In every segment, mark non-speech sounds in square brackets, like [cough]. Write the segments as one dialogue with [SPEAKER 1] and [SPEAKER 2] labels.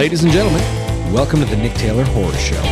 [SPEAKER 1] Ladies and gentlemen, welcome to the Nick Taylor Horror Show.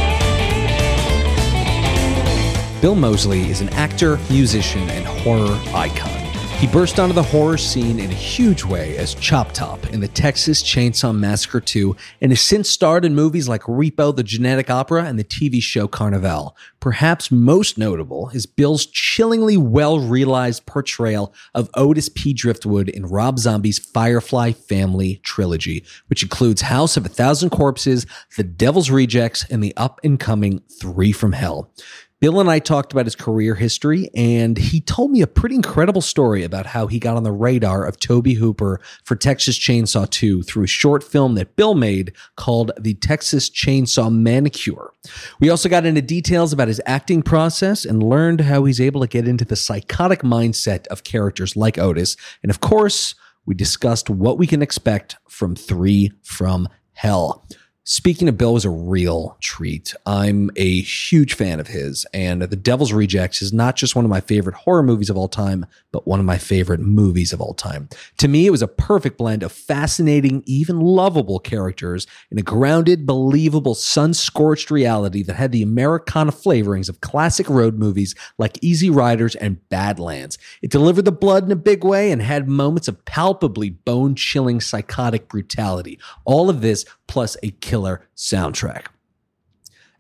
[SPEAKER 1] Bill Moseley is an actor, musician, and horror icon. He burst onto the horror scene in a huge way as Chop Top in the Texas Chainsaw Massacre 2 and has since starred in movies like Repo the Genetic Opera and the TV show Carnivàle. Perhaps most notable is Bill's chillingly well realized portrayal of Otis B. Driftwood in Rob Zombie's Firefly Family trilogy, which includes House of a Thousand Corpses, The Devil's Rejects, and the up and coming Three from Hell. Bill and I talked about his career history, and he told me a pretty incredible story about how he got on the radar of Tobe Hooper for Texas Chainsaw 2 through a short film that Bill made called The Texas Chainsaw Manicure. We also got into details about his acting process and learned how he's able to get into the psychotic mindset of characters like Otis. And of course, we discussed what we can expect from Three from Hell. Speaking of Bill was a real treat. I'm a huge fan of his, and The Devil's Rejects is not just one of my favorite horror movies of all time, but one of my favorite movies of all time. To me, it was a perfect blend of fascinating, even lovable characters in a grounded, believable, sun scorched reality that had the Americana flavorings of classic road movies like Easy Riders and Badlands. It delivered the blood in a big way and had moments of palpably bone chilling psychotic brutality. All of this plus a killer soundtrack.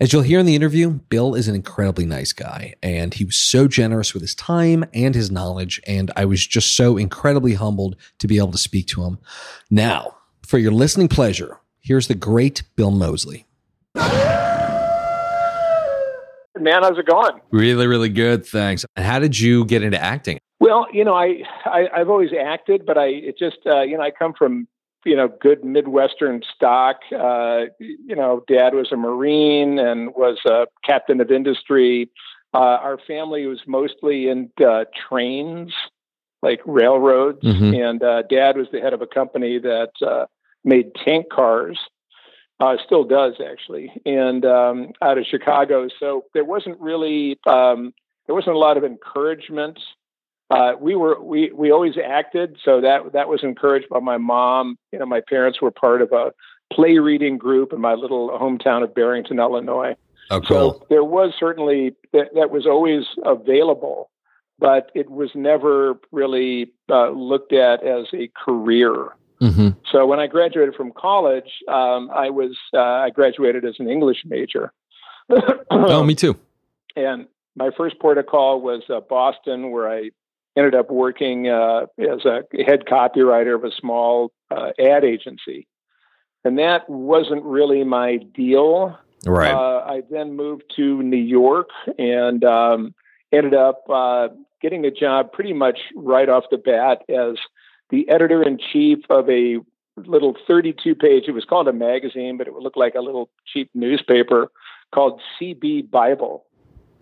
[SPEAKER 1] As you'll hear in the interview, Bill is an incredibly nice guy, and he was so generous with his time and his knowledge, and I was just so incredibly humbled to be able to speak to him. Now, for your listening pleasure, here's the great Bill Moseley.
[SPEAKER 2] Man, how's it going?
[SPEAKER 1] Really, really good. Thanks. And how did you get into acting?
[SPEAKER 2] Well, you know, I, I I've always acted, but I it just uh, you know I come from you know good Midwestern stock. Uh, you know, Dad was a Marine and was a captain of industry. Uh, our family was mostly in uh, trains, like railroads,
[SPEAKER 1] Mhm.
[SPEAKER 2] and uh, Dad was the head of a company that uh, made tank cars. Uh, still does actually, and um, out of Chicago. So there wasn't really um, there wasn't a lot of encouragement. Uh, we were we we always acted, so that that was encouraged by my mom. You know, my parents were part of a play reading group in my little hometown of Barrington, Illinois.
[SPEAKER 1] Oh,
[SPEAKER 2] So there was certainly that, that was always available, but it was never really uh, looked at as a career.
[SPEAKER 1] hmm
[SPEAKER 2] So when I graduated from college, um, I was uh, I graduated as an English major.
[SPEAKER 1] Oh, me too. [clears throat]
[SPEAKER 2] and my first port of call was uh, Boston, where I ended up working uh, as a head copywriter of a small uh, ad agency. And that wasn't really my deal.
[SPEAKER 1] Right.
[SPEAKER 2] Uh, I then moved to New York and um, ended up uh, getting a job pretty much right off the bat as the editor in chief of a little 32 page, it was called a magazine, but it would look like a little cheap newspaper called CB Bible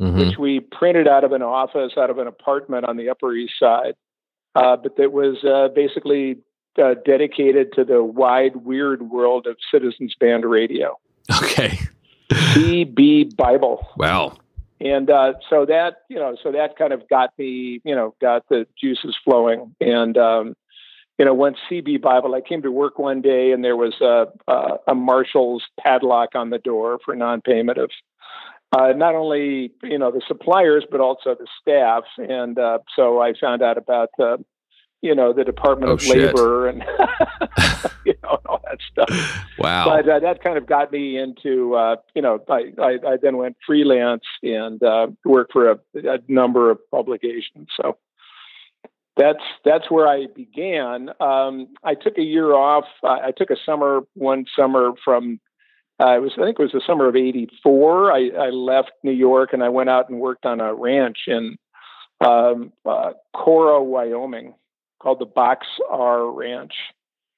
[SPEAKER 1] Mhm.
[SPEAKER 2] which we printed out of an office, out of an apartment on the Upper East Side. Uh, but that was uh, basically uh, dedicated to the wide, weird world of Citizens Band Radio,
[SPEAKER 1] Okay.
[SPEAKER 2] CB Bible.
[SPEAKER 1] Wow.
[SPEAKER 2] And uh, so that, you know, so that kind of got me, you know, got the juices flowing. And, um, you know, once CB Bible, I came to work one day and there was a, a, a marshal's padlock on the door for non-payment of uh, not only you know the suppliers but also the staff. And uh, so I found out about uh, you know the Department
[SPEAKER 1] Oh,
[SPEAKER 2] of
[SPEAKER 1] shit.
[SPEAKER 2] Labor and [laughs] you know all that stuff.
[SPEAKER 1] Wow.
[SPEAKER 2] But uh, that kind of got me into uh, you know I, I, I then went freelance and uh, worked for a, a number of publications. So that's that's where I began. Um, I took a year off. I took a summer, one summer from. Uh, it was I think it was the summer of '84. I, I left New York and I went out and worked on a ranch in um, uh, Cora, Wyoming, called the Box R Ranch.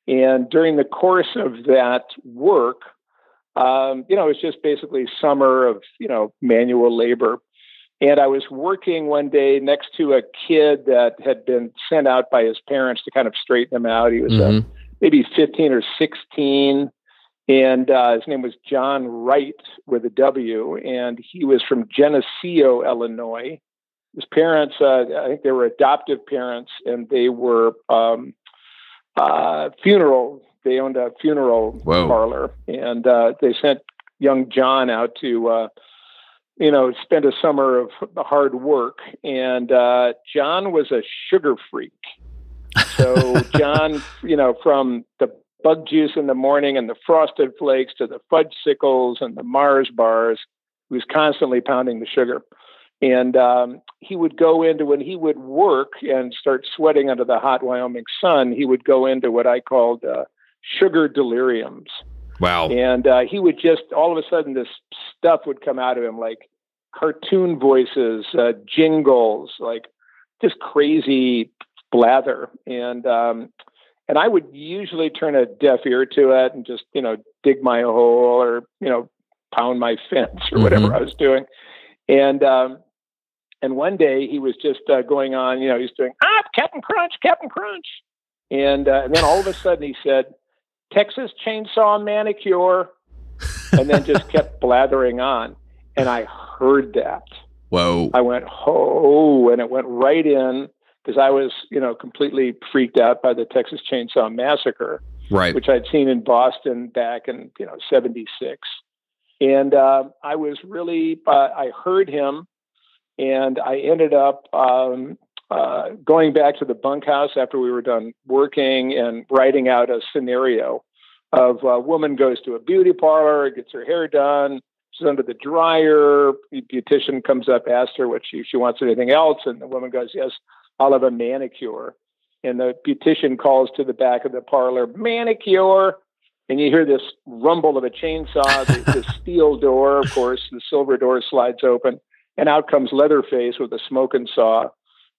[SPEAKER 2] And during the course of that work, um, you know, it was just basically summer of you know manual labor. And I was working one day next to a kid that had been sent out by his parents to kind of straighten him out. He was uh,
[SPEAKER 1] Mhm.
[SPEAKER 2] maybe 15 or 16. And uh, his name was John Wright with a W. And he was from Geneseo, Illinois. His parents, uh, I think they were adoptive parents, and they were um, uh, funeral They owned a funeral
[SPEAKER 3] Whoa.
[SPEAKER 2] parlor, and uh, they sent young John out to, uh, you know, spend a summer of hard work. And uh, John was a sugar freak. So [laughs] John, you know, from the bug juice in the morning and the frosted flakes to the fudge sickles and the Mars bars, he was constantly pounding the sugar. And um, he would go into when he would work and start sweating under the hot Wyoming sun, he would go into what I called uh, sugar deliriums.
[SPEAKER 3] Wow.
[SPEAKER 2] And uh, he would just, all of a sudden, this stuff would come out of him like cartoon voices, uh, jingles, like just crazy blather. And, um, and I would usually turn a deaf ear to it and just, you know, dig my hole or, you know, pound my fence or whatever
[SPEAKER 3] Mhm.
[SPEAKER 2] I was doing. And, um, and one day he was just uh, going on, you know, he's doing, ah, Captain Crunch, Captain Crunch. And, uh, and then all of a sudden he said, Texas Chainsaw Manicure, and then just [laughs] kept blathering on. And I heard that.
[SPEAKER 3] Whoa.
[SPEAKER 2] I went, oh, and it went right in because I was, you know, completely freaked out by the Texas Chainsaw Massacre,
[SPEAKER 3] Right.
[SPEAKER 2] which I'd seen in Boston back in, you know, 76. And uh, I was really, uh, I heard him and I ended up um, uh, going back to the bunkhouse after we were done working and writing out a scenario of a woman goes to a beauty parlor, gets her hair done, she's under the dryer. The beautician comes up, asks her what she, she wants anything else, and the woman goes, "Yes, I'll have a manicure." And the beautician calls to the back of the parlor, "Manicure." And you hear this rumble of a chainsaw, the, the [laughs] steel door, of course, the silver door slides open, and out comes Leatherface with a smoking saw.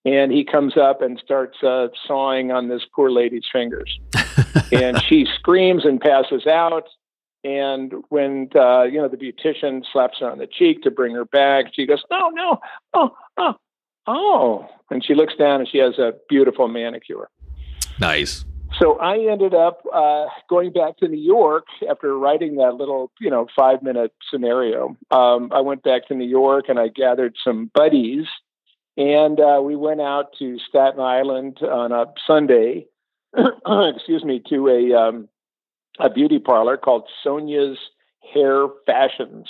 [SPEAKER 2] And he comes up and starts uh, sawing on this poor lady's fingers. [laughs] and she screams and passes out. And when uh, you know the beautician slaps her on the cheek to bring her back, she goes, "No, no, oh, oh, oh!" And she looks down and she has a beautiful manicure.
[SPEAKER 3] Nice.
[SPEAKER 2] So I ended up uh, going back to New York after writing that little, you know, five minute scenario. Um, I went back to New York and I gathered some buddies, and uh, we went out to Staten Island on a Sunday. [clears throat] excuse me, to a um, a beauty parlor called Sonia's Hair Fashions,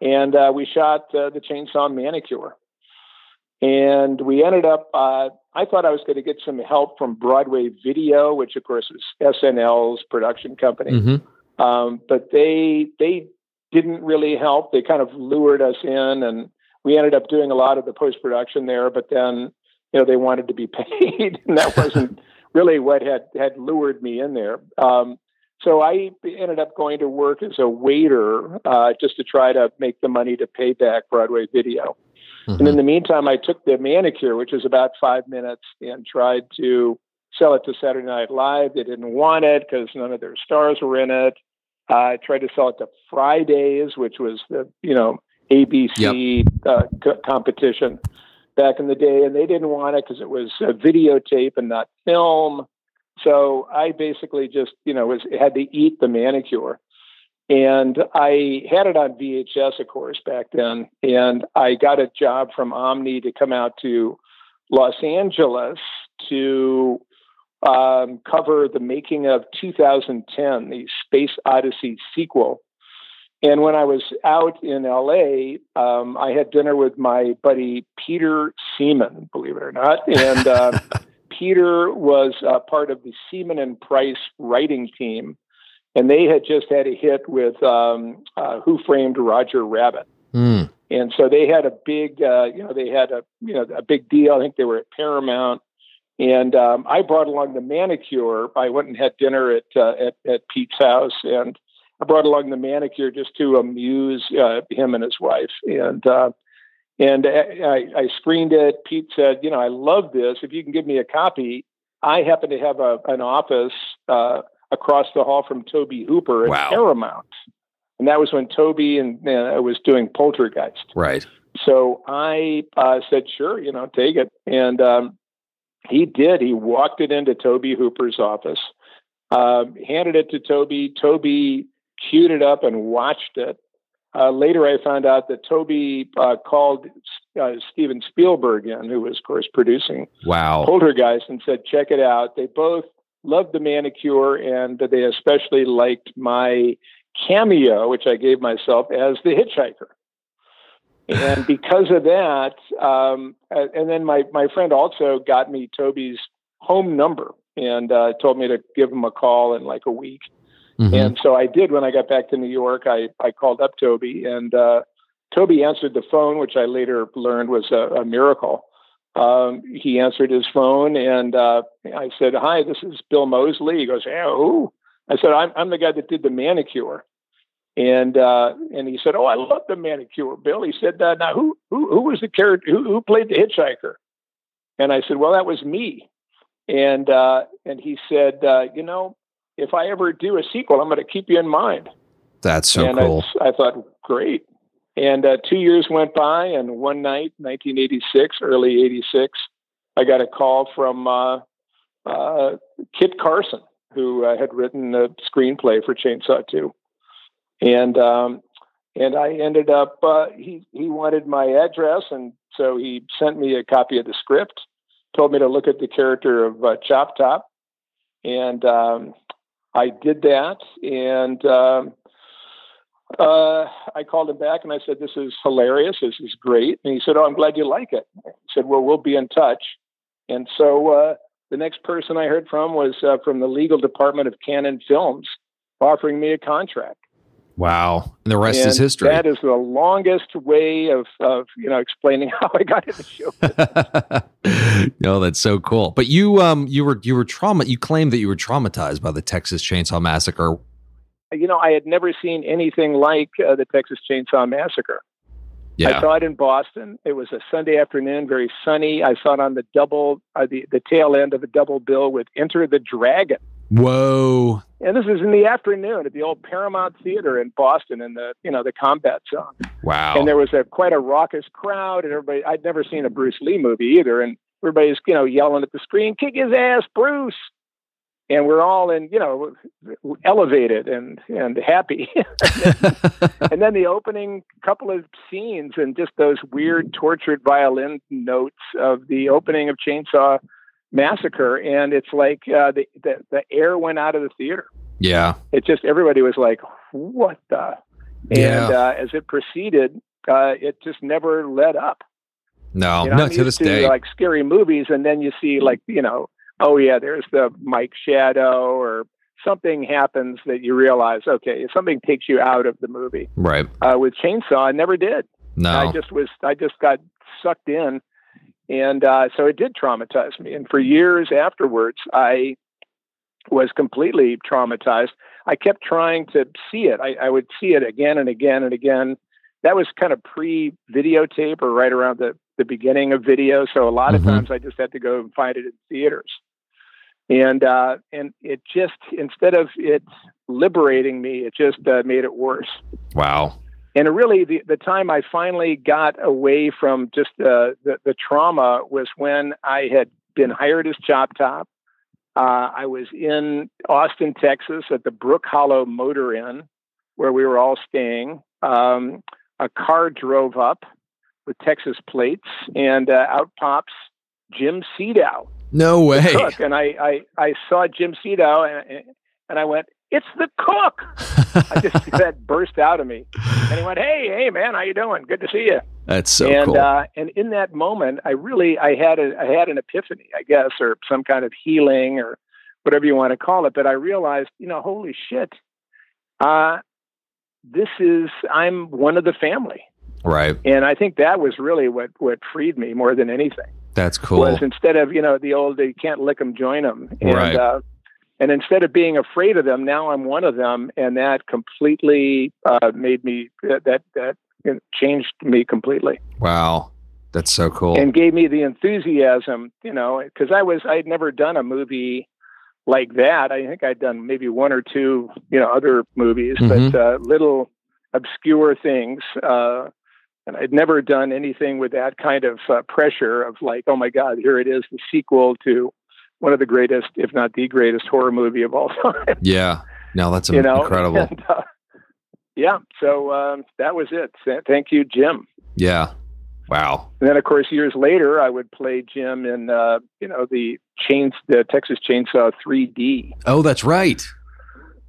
[SPEAKER 2] and uh, we shot uh, the Chainsaw Manicure. And we ended up. Uh, I thought I was going to get some help from Broadway Video, which of course is SNL's production company.
[SPEAKER 1] Mm-hmm.
[SPEAKER 2] Um, but they they didn't really help. They kind of lured us in, and we ended up doing a lot of the post production there. But then, you know, they wanted to be [laughs] paid, and that wasn't [laughs] really what had had lured me in there. Um, so I ended up going to work as a waiter uh, just to try to make the money to pay back Broadway Video. And in the meantime, I took the manicure, which was about five minutes, and tried to sell it to Saturday Night Live. They didn't want it because none of their stars were in it. Uh, I tried to sell it to Fridays, which was the you know ABC uh, co- competition back in the day, and they didn't want it because it was a videotape and not film. So I basically just you know was had to eat the manicure. And I had it on VHS, of course, back then. And I got a job from Omni to come out to Los Angeles to um, cover the making of 2010, the Space Odyssey sequel. And when I was out in LA, um, I had dinner with my buddy Peter Seaman, believe it or not. And uh, [laughs] Peter was uh, part of the Seaman and Price writing team and they had just had a hit with um, uh, Who Framed Roger Rabbit,
[SPEAKER 1] Mm.
[SPEAKER 2] and so they had a big, uh, you know, they had a you know a big deal. I think they were at Paramount, and um, I brought along the manicure. I went and had dinner at uh, at, at Pete's house, and I brought along the manicure just to amuse uh, him and his wife, and. Uh, and I, I screened it. Pete said, "You know, I love this. If you can give me a copy, I happen to have a, an office uh, across the hall from Tobe Hooper at
[SPEAKER 3] Wow.
[SPEAKER 2] Paramount. And that was when Tobe and uh, was doing Poltergeist.
[SPEAKER 3] Right.
[SPEAKER 2] So I uh, said, sure, you know, take it. And um, he did. He walked it into Tobe Hooper's office, um, handed it to Tobe. Tobe queued it up and watched it. Uh, later, I found out that Tobe uh, called uh, Steven Spielberg in, who was, of course, producing
[SPEAKER 3] Wow.
[SPEAKER 2] Poltergeist and said, check it out. They both loved the manicure, and they especially liked my cameo, which I gave myself as the hitchhiker. And [laughs] because of that, um, and then my, my friend also got me Tobe's home number and uh, told me to give him a call in like a week. Mm-hmm. And so I did when I got back to New York. I, I called up Tobe, and uh, Tobe answered the phone, which I later learned was a, a miracle. Um, he answered his phone, and uh, I said, "Hi, this is Bill Moseley." He goes, "Yeah, who?" I said, "I'm I'm the guy that did the manicure." And uh, and he said, "Oh, I love the manicure, Bill." He said, uh, "Now, who who who was the character? Who, who played the hitchhiker?" And I said, "Well, that was me." And uh, and he said, uh, "You know, if I ever do a sequel, I'm going to keep you in mind."
[SPEAKER 1] That's so
[SPEAKER 2] and
[SPEAKER 1] cool.
[SPEAKER 2] I, I thought, great. And uh, two years went by, and one night, 1986, early 86, I got a call from uh, uh, Kit Carson, who uh, had written the screenplay for Chainsaw 2. And um, and I ended up uh, he he wanted my address, and so he sent me a copy of the script, told me to look at the character of uh, Chop Top, and um, I did that, and um, uh, I called him back and I said, This is hilarious. This is great. And he said, Oh, I'm glad you like it. I said, Well, we'll be in touch. And so uh, the next person I heard from was uh, from the legal department of Cannon Films offering me a contract.
[SPEAKER 1] Wow. And the rest
[SPEAKER 2] and
[SPEAKER 1] is history.
[SPEAKER 2] That is the longest way of, of you know, explaining [laughs] how I got into show. [laughs]
[SPEAKER 1] no, that's so cool. But you um you were you were trauma you claimed that you were traumatized by the Texas Chainsaw Massacre
[SPEAKER 2] you know, I had never seen anything like uh, the Texas Chainsaw Massacre.
[SPEAKER 1] Yeah.
[SPEAKER 2] I saw it in Boston. It was a Sunday afternoon, very sunny. I saw it on the double, uh, the the tail end of a double bill with Enter the Dragon.
[SPEAKER 1] Whoa!
[SPEAKER 2] And this is in the afternoon at the old Paramount Theater in Boston, in the you know the combat zone.
[SPEAKER 1] Wow!
[SPEAKER 2] And there was a quite a raucous crowd, and everybody. I'd never seen a Bruce Lee movie either, and everybody's you know yelling at the screen, "Kick his ass, Bruce!" And we're all in you know elevated and and happy. [laughs] And then the opening couple of scenes and just those weird tortured violin notes of the opening of chainsaw massacre and it's like uh, the, the the air went out of the theater.
[SPEAKER 1] Yeah.
[SPEAKER 2] It just everybody was like what the?
[SPEAKER 1] Yeah.
[SPEAKER 2] and uh, as it proceeded uh, it just never let up.
[SPEAKER 1] No
[SPEAKER 2] you know,
[SPEAKER 1] no to this
[SPEAKER 2] to,
[SPEAKER 1] day.
[SPEAKER 2] like scary movies and then you see like you know oh yeah, there's the Mike Shadow or something happens that you realize, okay, something takes you out of the movie.
[SPEAKER 1] Right.
[SPEAKER 2] Uh, with Chainsaw, I never did.
[SPEAKER 1] No.
[SPEAKER 2] I just was, I just got sucked in. And uh, so it did traumatize me. And for years afterwards, I was completely traumatized. I kept trying to see it. I, I would see it again and again and again. That was kind of pre videotape or right around the, the beginning of video. So a lot of mm-hmm. times I just had to go and find it in theaters and uh, and it just instead of it liberating me, it just uh, made it worse.
[SPEAKER 1] Wow.
[SPEAKER 2] And really, the, the time I finally got away from just uh, the the trauma was when I had been hired as chop top. Uh, I was in Austin, Texas, at the Brook Hollow Motor Inn, where we were all staying. Um, a car drove up with Texas plates, and uh, out pops Jim Siedow
[SPEAKER 1] no way.
[SPEAKER 2] Cook. And I, I, I saw Jim Siedow and, and I went, it's the cook. I just [laughs] that burst out of me. And he went, Hey, hey man, how you doing? Good to see you.
[SPEAKER 1] That's so
[SPEAKER 2] and,
[SPEAKER 1] cool.
[SPEAKER 2] Uh, and in that moment, I really, I had a, I had an epiphany, I guess, or some kind of healing or whatever you want to call it. But I realized, you know, holy shit, uh, this is, I'm one of the family.
[SPEAKER 1] Right.
[SPEAKER 2] And I think that was really what, what freed me more than anything.
[SPEAKER 1] That's cool.
[SPEAKER 2] Was instead of you know the old you can't lick them, join them, and
[SPEAKER 1] right. uh,
[SPEAKER 2] and instead of being afraid of them, now I'm one of them, and that completely uh, made me that that changed me completely.
[SPEAKER 1] Wow, that's so cool,
[SPEAKER 2] and gave me the enthusiasm, you know, because I was I'd never done a movie like that. I think I'd done maybe one or two, you know, other movies, mm-hmm. but uh, little obscure things. Uh, and I'd never done anything with that kind of uh, pressure of like, oh my God, here it is, the sequel to one of the greatest, if not the greatest, horror movie of all [laughs] time.
[SPEAKER 1] Yeah, no, that's [laughs] you know? incredible.
[SPEAKER 2] And, uh, yeah, so um, that was it. Thank you, Jim.
[SPEAKER 1] Yeah,
[SPEAKER 3] Wow.
[SPEAKER 2] And then, of course, years later, I would play Jim in, uh, you know, the chains, the Texas Chainsaw 3D.
[SPEAKER 1] Oh, that's right.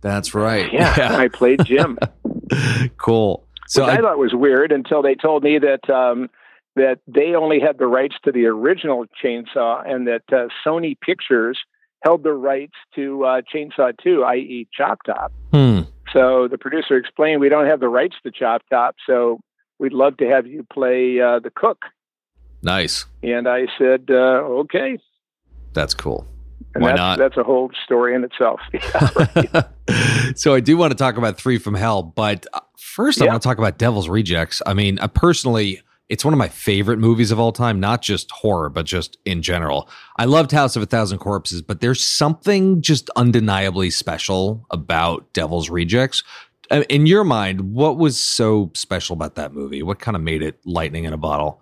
[SPEAKER 1] That's right.
[SPEAKER 2] Yeah, [laughs] I played Jim.
[SPEAKER 1] cool.
[SPEAKER 2] So I, I, thought was weird until they told me that um, that they only had the rights to the original Chainsaw, and that uh, Sony Pictures held the rights to uh, Chainsaw 2, i.e., Chop Top.
[SPEAKER 1] Hmm.
[SPEAKER 2] So the producer explained, "We don't have the rights to Chop Top, so we'd love to have you play uh, the cook."
[SPEAKER 3] Nice.
[SPEAKER 2] And I said, uh, "Okay."
[SPEAKER 1] That's cool.
[SPEAKER 2] And
[SPEAKER 1] Why
[SPEAKER 2] that's,
[SPEAKER 1] not?
[SPEAKER 2] That's a whole story in itself. [laughs] [laughs]
[SPEAKER 1] so I do want to talk about Three from Hell, but first I want to talk about Devil's Rejects. I mean, uh, personally, it's one of my favorite movies of all time, not just horror, but just in general. I loved House of a Thousand Corpses, but there's something just undeniably special about Devil's Rejects. Uh, In your mind, what was so special about that movie? What kind of made it lightning in a bottle?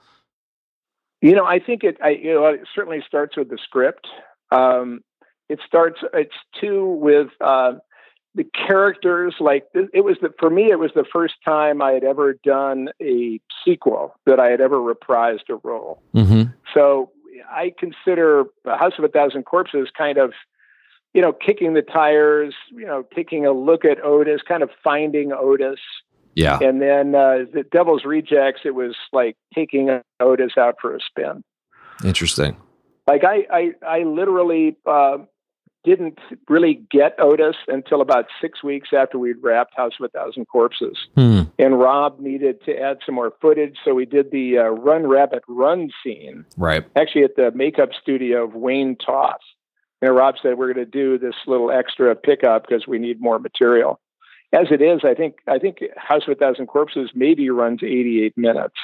[SPEAKER 2] You know, I think it. I, you know, it certainly starts with the script. Um, it starts. It's two with uh, the characters. Like it was the for me, it was the first time I had ever done a sequel that I had ever reprised a role.
[SPEAKER 1] Mm-hmm.
[SPEAKER 2] So I consider House of a Thousand Corpses kind of, you know, kicking the tires. You know, taking a look at Otis, kind of finding Otis.
[SPEAKER 1] Yeah.
[SPEAKER 2] And then uh, the Devil's Rejects, it was like taking Otis out for a spin.
[SPEAKER 1] Interesting.
[SPEAKER 2] Like I, I, I literally uh, didn't really get Otis until about six weeks after we'd wrapped House of a Thousand Corpses,
[SPEAKER 1] Hmm.
[SPEAKER 2] and Rob needed to add some more footage, so we did the uh, Run Rabbit Run scene
[SPEAKER 1] Right.
[SPEAKER 2] actually at the makeup studio of Wayne Toth. And Rob said we're going to do this little extra pickup because we need more material. As it is, I think I think House of a Thousand Corpses maybe runs 88 minutes,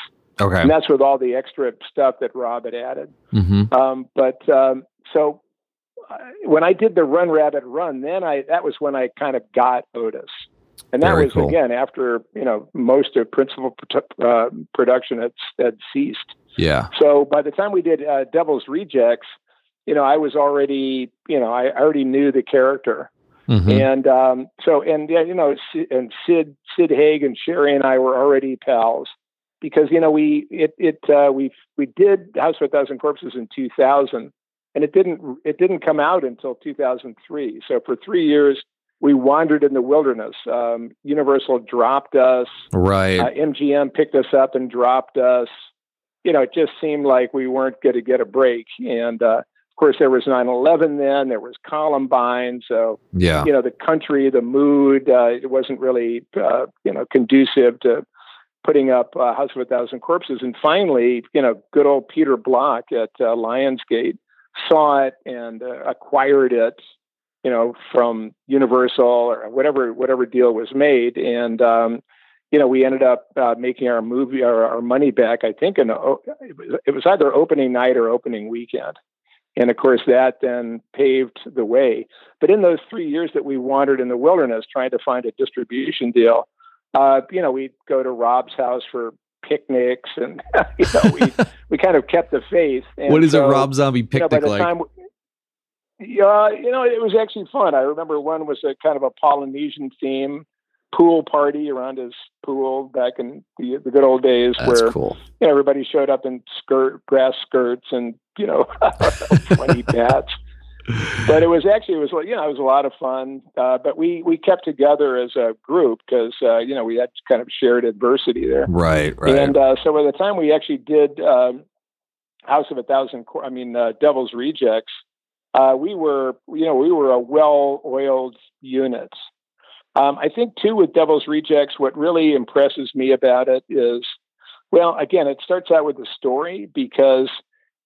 [SPEAKER 1] Okay.
[SPEAKER 2] and that's with all the extra stuff that Rob had added.
[SPEAKER 1] Mm-hmm.
[SPEAKER 2] Um, but um, so when I did the Run Rabbit Run, then I that was when I kind of got Otis, and that
[SPEAKER 1] Very
[SPEAKER 2] was
[SPEAKER 1] cool.
[SPEAKER 2] again after you know most of principal uh, production had had ceased.
[SPEAKER 1] Yeah.
[SPEAKER 2] So by the time we did uh, Devil's Rejects, you know I was already you know I already knew the character,
[SPEAKER 1] Mm-hmm.
[SPEAKER 2] and um, so and yeah you know and Sid Sid Haig and Sheri and I were already pals because you know we it it uh, we we did House of a Thousand Corpses in 2000 and it didn't it didn't come out until 2003 so for three years we wandered in the wilderness um, Universal dropped us
[SPEAKER 1] Right.
[SPEAKER 2] uh, MGM picked us up and dropped us you know it just seemed like we weren't going to get a break and uh, of course there was 9/11 then there was Columbine so
[SPEAKER 1] yeah.
[SPEAKER 2] you know the country, the mood. Uh, it wasn't really uh, you know conducive to putting up uh, House of a Thousand Corpses. And finally, you know, good old Peter Block at uh, Lionsgate saw it and uh, acquired it. You know, from Universal or whatever whatever deal was made, and um, you know, we ended up uh, making our movie our, our money back. I think in it was it was either opening night or opening weekend. And of course, that then paved the way. But in those three years that we wandered in the wilderness trying to find a distribution deal, uh, you know, we'd go to Rob's house for picnics, and [laughs] you know, we [laughs] we kind of kept the faith. And
[SPEAKER 1] what is
[SPEAKER 2] so,
[SPEAKER 1] a Rob Zombie
[SPEAKER 2] you know, by
[SPEAKER 1] picnic
[SPEAKER 2] the
[SPEAKER 1] like?
[SPEAKER 2] yeah, you know, it was actually fun. I remember one was a kind of a Polynesian theme pool party around his pool back in the, the good old days,
[SPEAKER 1] That's
[SPEAKER 2] where
[SPEAKER 1] cool.
[SPEAKER 2] you know, everybody showed up in skirt grass skirts and you know [laughs] funny hats. But it was actually it was you know it was a lot of fun. Uh, but we we kept together as a group because uh, you know we had kind of shared adversity there.
[SPEAKER 1] Right. Right.
[SPEAKER 2] And uh, so by the time we actually did um, House of a Thousand, I mean uh, Devil's Rejects, uh, we were you know we were a well-oiled unit. Um, I think too with Devil's Rejects, what really impresses me about it is, well, again, it starts out with the story because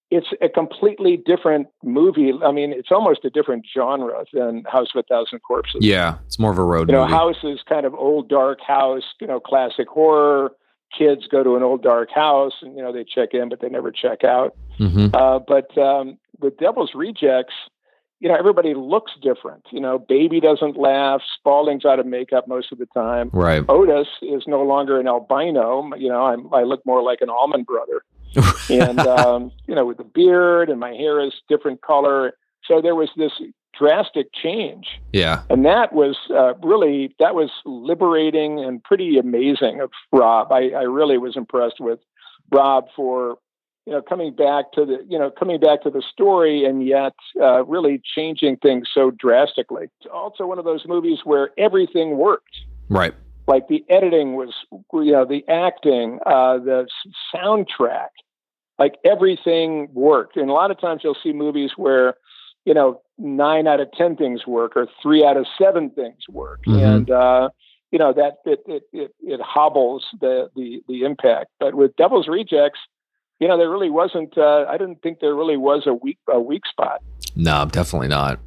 [SPEAKER 2] it's a completely different movie. I mean, it's almost a different genre than House of a Thousand Corpses.
[SPEAKER 1] yeah. It's more of a road
[SPEAKER 2] You know,
[SPEAKER 1] movie.
[SPEAKER 2] house is kind of old dark house, you know, classic horror. Kids go to an old dark house and, you know, they check in, but they never check out.
[SPEAKER 1] mm-hmm.
[SPEAKER 2] Uh, but um, with Devil's Rejects, you know, everybody looks different. You know, Baby doesn't laugh. Spaulding's out of makeup most of the time.
[SPEAKER 1] Right.
[SPEAKER 2] Otis is no longer an albino. You know, I'm, I look more like an Allman brother. [laughs] and, um, you know, with the beard and my hair is different color. So there was this drastic change.
[SPEAKER 1] Yeah.
[SPEAKER 2] And that was uh, really that was liberating and pretty amazing of Rob. I, I really was impressed with Rob for you know coming back to the you know coming back to the story and yet uh, really changing things so drastically. It's also one of those movies where everything worked.
[SPEAKER 1] Right.
[SPEAKER 2] Like the editing was, you know, the acting, uh, the soundtrack, like everything worked. And a lot of times you'll see movies where, you know, nine out of ten things work or three out of seven things work,
[SPEAKER 1] Mhm.
[SPEAKER 2] and uh, you know that it it, it it hobbles the the the impact. But with Devil's Rejects, you know, there really wasn't. Uh, I didn't think there really was a weak a weak spot.
[SPEAKER 1] No, definitely not.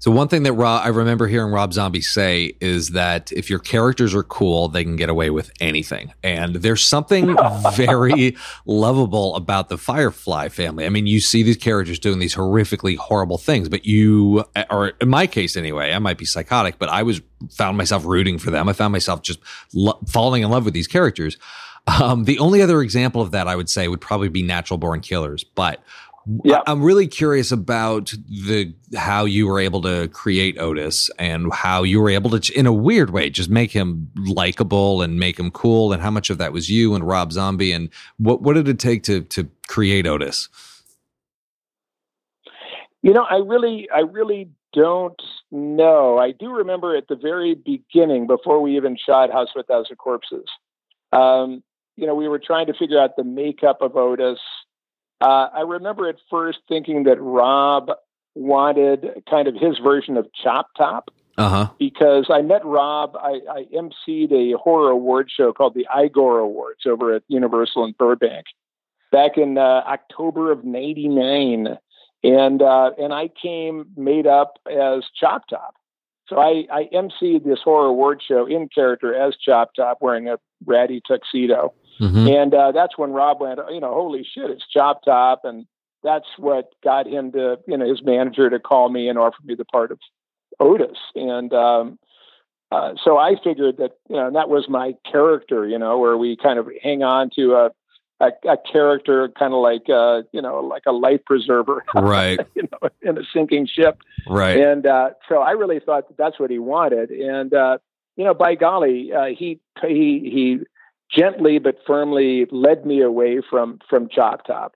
[SPEAKER 1] So one thing that Rob, I remember hearing Rob Zombie say is that if your characters are cool, they can get away with anything. And there's something [laughs] very lovable about the Firefly family. I mean, you see these characters doing these horrifically horrible things, but you, or in my case anyway, I might be psychotic, but I was found myself rooting for them. I found myself just lo- falling in love with these characters. Um, the only other example of that I would say would probably be Natural Born Killers, but
[SPEAKER 2] Yeah.
[SPEAKER 1] I'm really curious about the how you were able to create Otis and how you were able to, in a weird way, just make him likable and make him cool, and how much of that was you and Rob Zombie, and what what did it take to to create Otis?
[SPEAKER 2] You know, I really, I really don't know. I do remember at the very beginning, before we even shot House of a Thousand Corpses, um, you know, we were trying to figure out the makeup of Otis. Uh, I remember at first thinking that Rob wanted kind of his version of Chop Top
[SPEAKER 1] Uh huh.
[SPEAKER 2] because I met Rob. I, I emceed a horror award show called the Igor Awards over at Universal in Burbank back in uh, October of '99, and uh, and I came made up as Chop Top. So I, I emceed this horror award show in character as Chop Top, wearing a ratty tuxedo.
[SPEAKER 1] Hmm
[SPEAKER 2] And uh, that's when Rob went, you know, holy shit, it's Chop Top. And that's what got him to, you know, his manager to call me and offer me the part of Otis. And um, uh, so I figured that, you know, that was my character, you know, where we kind of hang on to a, a, a character kind of like, uh, you know, like a life preserver, [laughs]
[SPEAKER 1] Right.
[SPEAKER 2] you know, in a sinking ship.
[SPEAKER 1] Right.
[SPEAKER 2] And uh, so I really thought that that's what he wanted. And uh, you know, by golly, uh, he he he gently but firmly led me away from from Chop Top.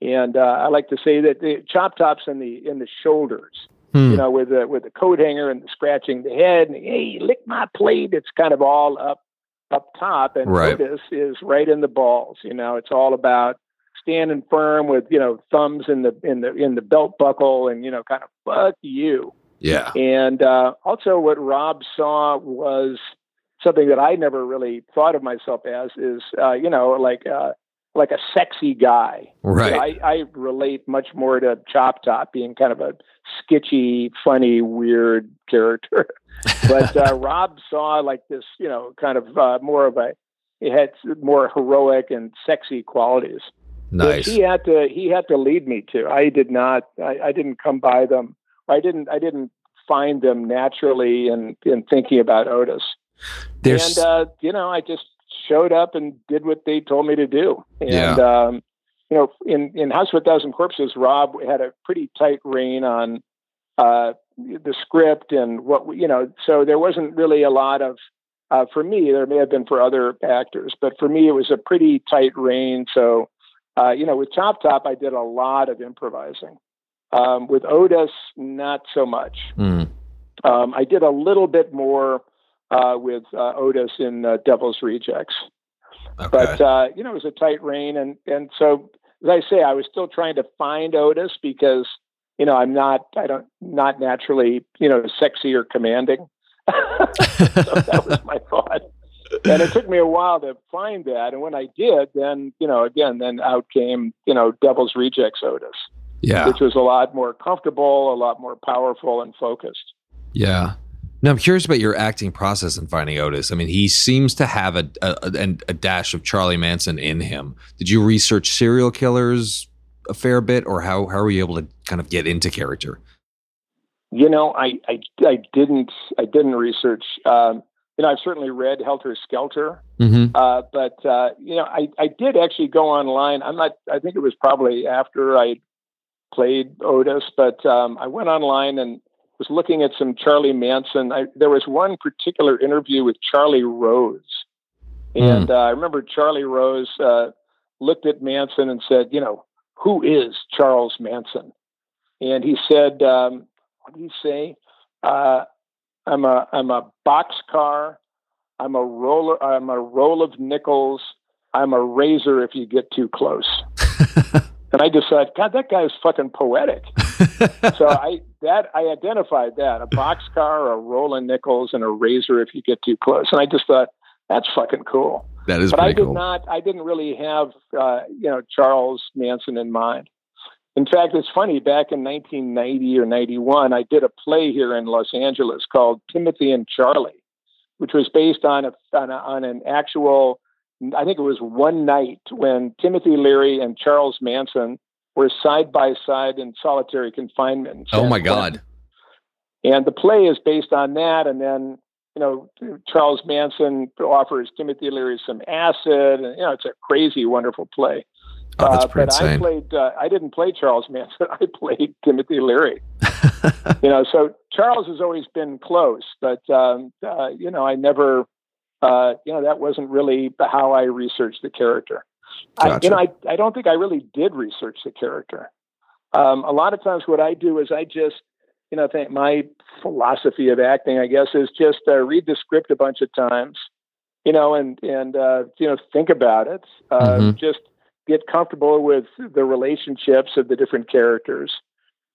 [SPEAKER 2] And uh, I like to say that the Chop Top's in the in the shoulders,
[SPEAKER 1] Hmm.
[SPEAKER 2] you know, with the with the coat hanger and the scratching the head and hey, lick my plate. It's kind of all up up top, and
[SPEAKER 1] Right.
[SPEAKER 2] Otis is right in the balls. You know, it's all about standing firm with you know thumbs in the in the in the belt buckle and you know kind of fuck you.
[SPEAKER 1] yeah.
[SPEAKER 2] And uh, also, what Rob saw was something that I never really thought of myself as is, uh, you know, like uh, like a sexy guy.
[SPEAKER 1] Right.
[SPEAKER 2] You know, I, I relate much more to Chop Top being kind of a sketchy, funny, weird character. [laughs] but uh, Rob saw like this, you know, kind of uh, more of a it had more heroic and sexy qualities
[SPEAKER 1] nice.
[SPEAKER 2] which he had to he had to lead me to. I did not. I, I didn't come by them. I didn't. I didn't find them naturally in in thinking about Otis.
[SPEAKER 1] There's
[SPEAKER 2] and uh, you know, I just showed up and did what they told me to do. And
[SPEAKER 1] Yeah.
[SPEAKER 2] um, you know, in in House of a Thousand Corpses, Rob had a pretty tight rein on uh, the script and what we- you know. So there wasn't really a lot of. Uh, for me, there may have been for other actors, but for me, it was a pretty tight rein. So, uh, you know, with Chop Top, I did a lot of improvising. Um, with Otis, not so much.
[SPEAKER 1] Mm.
[SPEAKER 2] Um, I did a little bit more uh, with uh, Otis in uh, Devil's Rejects,
[SPEAKER 1] okay.
[SPEAKER 2] but uh, you know it was a tight rein, and and so as I say, I was still trying to find Otis because you know I'm not I don't not naturally you know sexy or commanding. [laughs] so that was my thought, and it took me a while to find that, and when I did, then you know again then out came you know Devil's Rejects Otis,
[SPEAKER 1] yeah.
[SPEAKER 2] which was a lot more comfortable, a lot more powerful, and focused.
[SPEAKER 1] Yeah. Now I'm curious about your acting process in Finding Otis. I mean, he seems to have a a, a dash of Charlie Manson in him. Did you research serial killers a fair bit, or how how were you able to kind of get into character?
[SPEAKER 2] You know, I, I, I didn't I didn't research. Um, you know, I've certainly read Helter Skelter,
[SPEAKER 1] Mm-hmm.
[SPEAKER 2] uh, but uh, you know, I, I did actually go online. I'm not. I think it was probably after I played Otis, but um, I went online and was looking at some Charlie Manson. I, there was one particular interview with Charlie Rose, and mm. uh, I remember Charlie Rose uh, looked at Manson and said, "You know, who is Charles Manson?" And he said, um, "What did he say? Uh, I'm a I'm a boxcar. I'm a roller. I'm a roll of nickels. I'm a razor if you get too close." [laughs] and I just thought, God, that guy is fucking poetic. [laughs] [laughs] so I that I identified that a boxcar, a roll of nickels, and a razor if you get too close. And I just thought that's fucking cool.
[SPEAKER 3] That is,
[SPEAKER 2] but I did
[SPEAKER 3] cool.
[SPEAKER 2] not. I didn't really have uh, you know Charles Manson in mind. In fact, it's funny. Back in 1990 or 91, I did a play here in Los Angeles called Timothy and Charlie, which was based on a on, a, on an actual. I think it was one night when Timothy Leary and Charles Manson were side by side in solitary confinement.
[SPEAKER 3] In oh my God!
[SPEAKER 2] And the play is based on that, and then you know, Charles Manson offers Timothy Leary some acid, and you know, it's a crazy, wonderful play.
[SPEAKER 3] Oh, that's
[SPEAKER 2] uh,
[SPEAKER 3] pretty
[SPEAKER 2] but
[SPEAKER 3] insane.
[SPEAKER 2] I played. Uh, I didn't play Charles Manson. [laughs] I played Timothy Leary. [laughs] you know, so Charles has always been close, but um, uh, you know, I never. Uh, you know, that wasn't really how I researched the character.
[SPEAKER 3] Gotcha.
[SPEAKER 2] I, you know, I, I don't think I really did research the character. Um, a lot of times, what I do is I just you know, think my philosophy of acting, I guess, is just uh, read the script a bunch of times, you know, and and uh, you know, think about it. Uh, mm-hmm. Just get comfortable with the relationships of the different characters,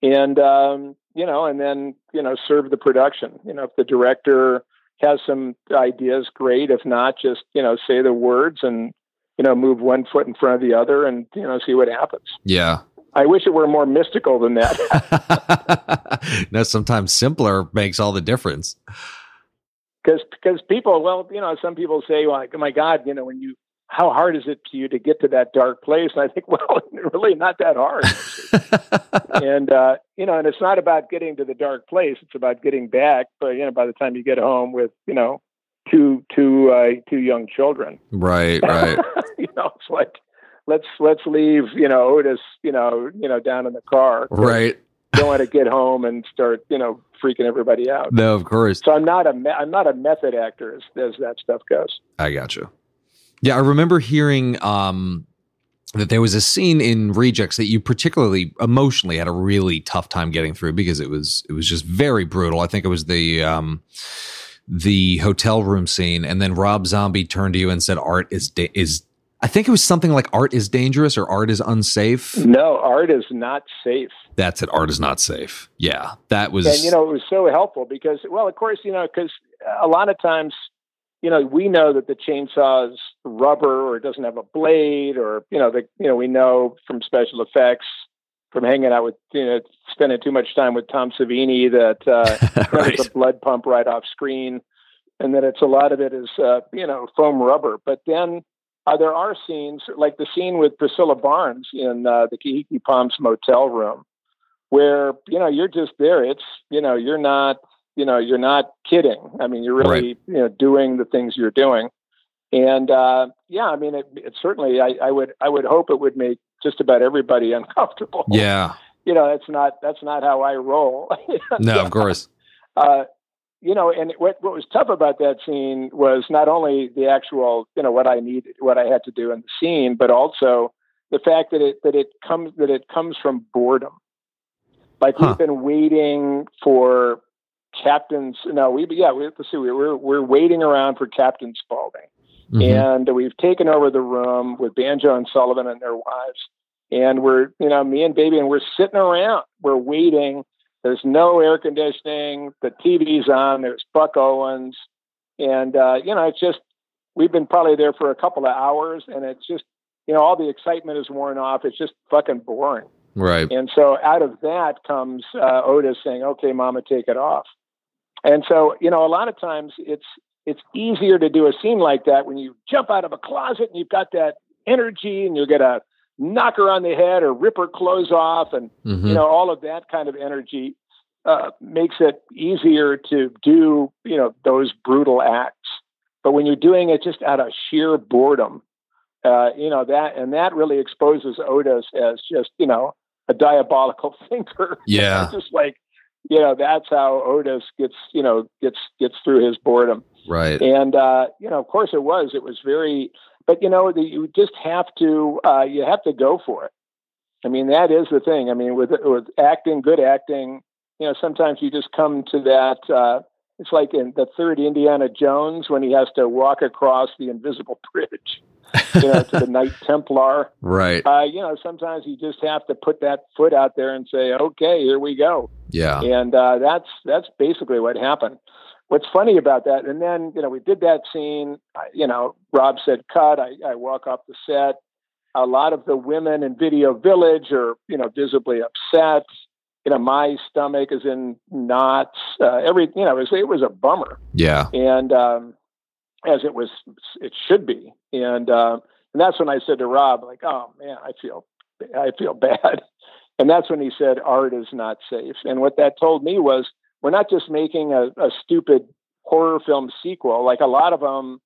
[SPEAKER 2] and um, you know, and then you know, serve the production. You know, if the director has some ideas, great. If not, just you know, say the words and you know, move one foot in front of the other, and you know, see what happens.
[SPEAKER 3] Yeah,
[SPEAKER 2] I wish it were more mystical than
[SPEAKER 3] that. [laughs] [laughs] no, sometimes simpler makes all the difference.
[SPEAKER 2] Because because people, well, you know, some people say, "Well, oh my God, you know, when you, how hard is it to you to get to that dark place?" And I think, [laughs] well, really not that hard. and uh, you know, and it's not about getting to the dark place; it's about getting back. But you know, by the time you get home with, you know, two two uh, two young children,
[SPEAKER 3] right, right. [laughs]
[SPEAKER 2] you know, it's like let's let's leave you know Otis you know you know down in the car.
[SPEAKER 3] Right.
[SPEAKER 2] Don't want to get home and start you know freaking everybody out.
[SPEAKER 3] No of course.
[SPEAKER 2] So I'm not a I'm not a method actor as, as that stuff goes.
[SPEAKER 3] I got you yeah I remember hearing um that there was a scene in Rejects that you particularly emotionally had a really tough time getting through because it was it was just very brutal. I think it was the um the hotel room scene and then Rob Zombie turned to you and said art is da- is I think it was something like art is dangerous or art is unsafe.
[SPEAKER 2] No, art is not safe.
[SPEAKER 3] That's it. Art is not safe. Yeah, that was.
[SPEAKER 2] And you know, it was so helpful because, well, of course, you know, because a lot of times, you know, we know that the chainsaw's rubber or it doesn't have a blade, or you know, the you know, we know from special effects from hanging out with you know spending too much time with Tom Savini that uh, [laughs] right. a blood pump right off screen, and that it's a lot of it is uh, you know foam rubber, but then uh, there are scenes like the scene with Priscilla Barnes in uh, the Kahiki Palms motel room, where you know you're just there. It's you know you're not you know you're not kidding. I mean you're really right. you know doing the things you're doing, and uh, yeah, I mean it, it certainly I, I would I would hope it would make just about everybody [laughs] uncomfortable.
[SPEAKER 3] Yeah,
[SPEAKER 2] you know that's not that's not how I roll. [laughs]
[SPEAKER 3] no, of course.
[SPEAKER 2] Uh, you know, and what what was tough about that scene was not only the actual, you know, what I needed, what I had to do in the scene, but also the fact that it that it comes that it comes from boredom. Like huh. we've been waiting for captains. No, we yeah, we, let's see, we're we're waiting around for Captain Spaulding, mm-hmm. and we've taken over the room with Banjo and Sullivan and their wives, and we're you know me and Baby, and we're sitting around, we're waiting there's no air conditioning. The TV's on. There's Buck Owens, and uh, you know, it's just we've been probably there for a couple of hours, and it's just you know, all the excitement is worn off. It's just fucking boring.
[SPEAKER 3] Right.
[SPEAKER 2] And so out of that comes uh, Otis saying, "Okay, Mama, take it off." And so you know, a lot of times it's it's easier to do a scene like that when you jump out of a closet and you've got that energy and you're gonna knock her on the head or rip her clothes off, and mm-hmm. you know all of that kind of energy uh, makes it easier to do you know those brutal acts. But when you're doing it just out of sheer boredom, uh, you know that, and that really exposes Otis as just you know a diabolical [laughs] thinker.
[SPEAKER 3] Yeah. [laughs]
[SPEAKER 2] just like, you know, that's how Otis gets, you know, gets gets through his boredom.
[SPEAKER 3] Right.
[SPEAKER 2] And uh, you know, of course, it was. It was very, but you know, the, you just have to uh, you have to go for it. I mean, that is the thing. I mean, with with acting, good acting, you know, sometimes you just come to that. Uh, it's like in the third Indiana Jones when he has to walk across the invisible [laughs] bridge, you know, to the [laughs] Knight Templar.
[SPEAKER 3] Right.
[SPEAKER 2] Uh, you know, sometimes you just have to put that foot out there and say, "Okay, here we go."
[SPEAKER 3] Yeah.
[SPEAKER 2] And uh, that's that's basically what happened. What's funny about that, and then you know, we did that scene. I, you know, Rob said, "Cut." I, I walk off the set. A lot of the women in Video Village are, you know, visibly upset you know, my stomach is in knots. Uh, every, you know, it was, it was a bummer.
[SPEAKER 3] Yeah.
[SPEAKER 2] And um, as it was, it should be. And uh, and that's when I said to Rob, like, oh man, I feel, I feel [laughs] bad. And that's when he said, art is not safe. And what that told me was, we're not just making a, a stupid horror film sequel. Like a lot of them,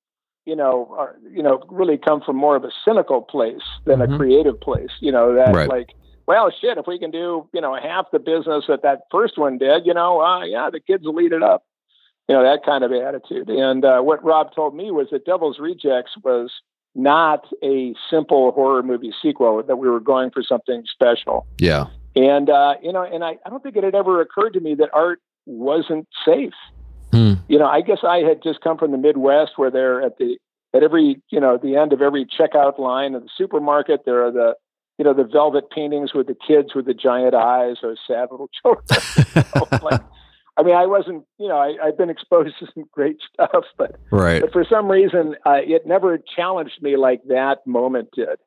[SPEAKER 2] you know, are, you know, really come from more of a cynical place than
[SPEAKER 3] Mhm.
[SPEAKER 2] a creative place. You know, that
[SPEAKER 3] Right.
[SPEAKER 2] like, well, shit, if we can do, you know, half the business that that first one did, you know, uh, yeah, the kids will eat it up. You know, that kind of attitude. And uh, what Rob told me was that Devil's Rejects was not a simple horror movie sequel, that we were going for something special.
[SPEAKER 3] Yeah.
[SPEAKER 2] And, uh, you know, and I, I don't think it had ever occurred to me that art wasn't safe.
[SPEAKER 3] Hmm.
[SPEAKER 2] You know, I guess I had just come from the Midwest where they're at the, at every, you know, the end of every checkout line of the supermarket, there are the, you know, the velvet paintings with the kids with the giant eyes, or sad little children. So, [laughs] like, I mean, I wasn't, you know, I, I've been exposed to some great [laughs] stuff, but,
[SPEAKER 3] Right.
[SPEAKER 2] but for some reason, uh, it never challenged me like that moment did.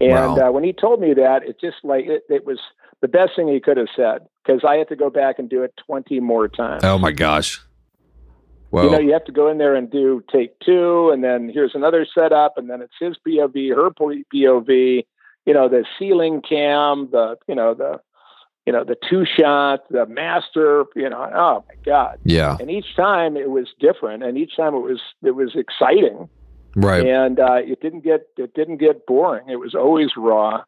[SPEAKER 2] And
[SPEAKER 3] Wow.
[SPEAKER 2] uh, when he told me that, it just like it, it was the best thing he could have said because I had to go back and do it twenty more times.
[SPEAKER 3] Oh my gosh. Whoa.
[SPEAKER 2] You know, you have to go in there and do take two, and then here's another setup, and then it's his POV, her POV. You know, the ceiling cam, the you know the you know the two shot, the master. You know, oh my god!
[SPEAKER 3] yeah.
[SPEAKER 2] And each time it was different, and each time it was it was exciting
[SPEAKER 3] Right.
[SPEAKER 2] and uh, it didn't get it didn't get boring. It was always raw.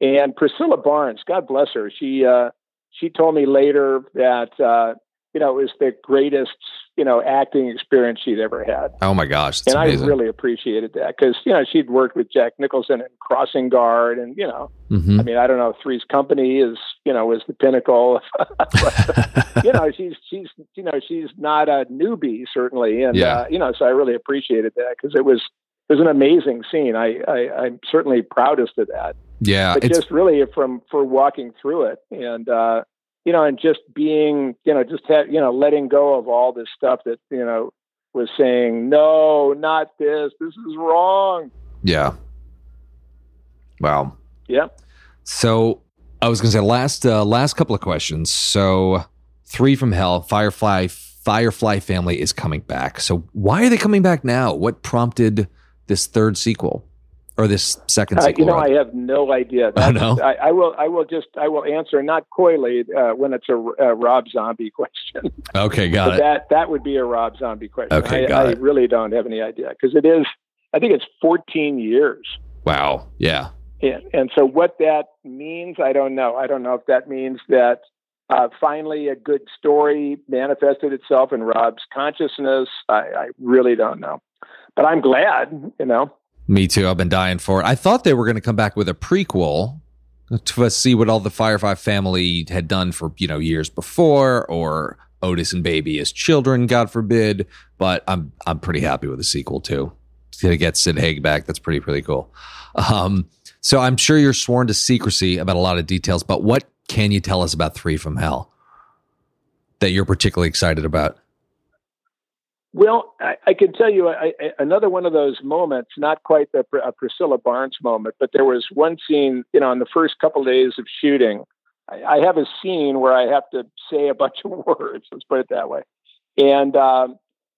[SPEAKER 2] And Priscilla Barnes, God bless her, she uh, she told me later that uh, you know it was the greatest you know acting experience she'd ever had,
[SPEAKER 3] oh my gosh.
[SPEAKER 2] And
[SPEAKER 3] amazing.
[SPEAKER 2] I really appreciated that because you know she'd worked with Jack Nicholson in Crossing Guard, and you know
[SPEAKER 3] Mhm.
[SPEAKER 2] I mean I don't know Three's Company is you know was the pinnacle. But, [laughs] you know she's she's you know she's not a newbie certainly, and
[SPEAKER 3] Yeah.
[SPEAKER 2] uh, you know so I really appreciated that because it was was an amazing scene. I, I I'm certainly proudest of that,
[SPEAKER 3] yeah.
[SPEAKER 2] but just really from for walking through it and uh, you know and just being you know just ha- you know letting go of all this stuff that you know was saying no, not this. This is wrong.
[SPEAKER 3] yeah. Wow.
[SPEAKER 2] Yeah.
[SPEAKER 3] So I was going to say last uh, last couple of questions. So three from hell, Firefly Firefly family is coming back. So why are they coming back now? What prompted this third sequel or this second
[SPEAKER 2] Uh,
[SPEAKER 3] sequel?
[SPEAKER 2] you know,
[SPEAKER 3] rather?
[SPEAKER 2] I have no idea. [laughs]
[SPEAKER 3] Oh, no?
[SPEAKER 2] I, I will. I will just. I will answer not coyly uh, when it's a, a Rob Zombie [laughs] question.
[SPEAKER 3] okay, got
[SPEAKER 2] but
[SPEAKER 3] it.
[SPEAKER 2] that that would be a Rob Zombie question.
[SPEAKER 3] Okay,
[SPEAKER 2] I,
[SPEAKER 3] got
[SPEAKER 2] I
[SPEAKER 3] it.
[SPEAKER 2] really don't have any idea because it is. I think it's 14 years.
[SPEAKER 3] Wow. Yeah.
[SPEAKER 2] And, and so what that means, I don't know. I don't know if that means that uh, finally a good story manifested itself in Rob's consciousness. I, I really don't know, but I'm glad. You know.
[SPEAKER 3] Me too. I've been dying for it. I thought they were going to come back with a prequel to see what all the Firefly family had done for you know years before, or Otis and Baby as children, God forbid. But I'm I'm pretty happy with the sequel too. To get Sid Haig back, that's pretty pretty cool. Um, so I'm sure you're sworn to secrecy about a lot of details, but what can you tell us about Three from Hell that you're particularly excited about?
[SPEAKER 2] Well, I, I can tell you I, I, another one of those moments, not quite the uh, Priscilla Barnes moment, but there was one scene, you know, in the first couple of days of shooting. I, I have a scene where I have to say a [laughs] bunch of words. Let's put it that way. And um,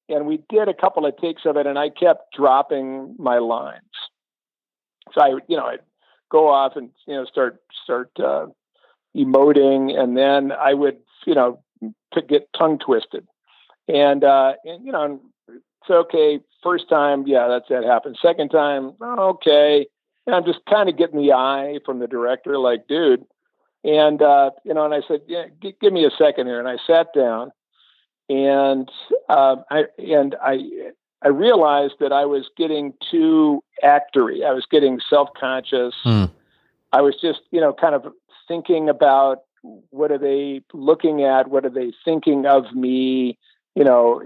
[SPEAKER 2] and we did a couple of takes of it, and I kept dropping my lines. So I, you know, I'd go off and you know start start uh, emoting, and then I would, you know, to get tongue twisted and uh and you know it's okay first time yeah that's that happened second time okay and i'm just kind of getting the eye from the director like dude And uh, you know, and I said, "Yeah, g- give me a second here." And I sat down, and uh, I and I I realized that I was getting too actory. I was getting self conscious.
[SPEAKER 1] Hmm.
[SPEAKER 2] I was just you know kind of thinking about what are they looking at? What are they thinking of me? You know,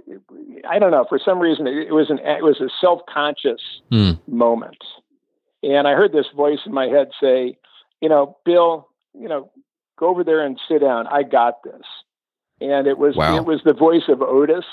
[SPEAKER 2] I don't know. For some reason, it, it was an it was a self conscious
[SPEAKER 1] Hmm.
[SPEAKER 2] moment, and I heard this voice in my head say, "You know, Bill, you know, go over there and sit down. I got this." And it was
[SPEAKER 1] Wow.
[SPEAKER 2] it was the voice of Otis,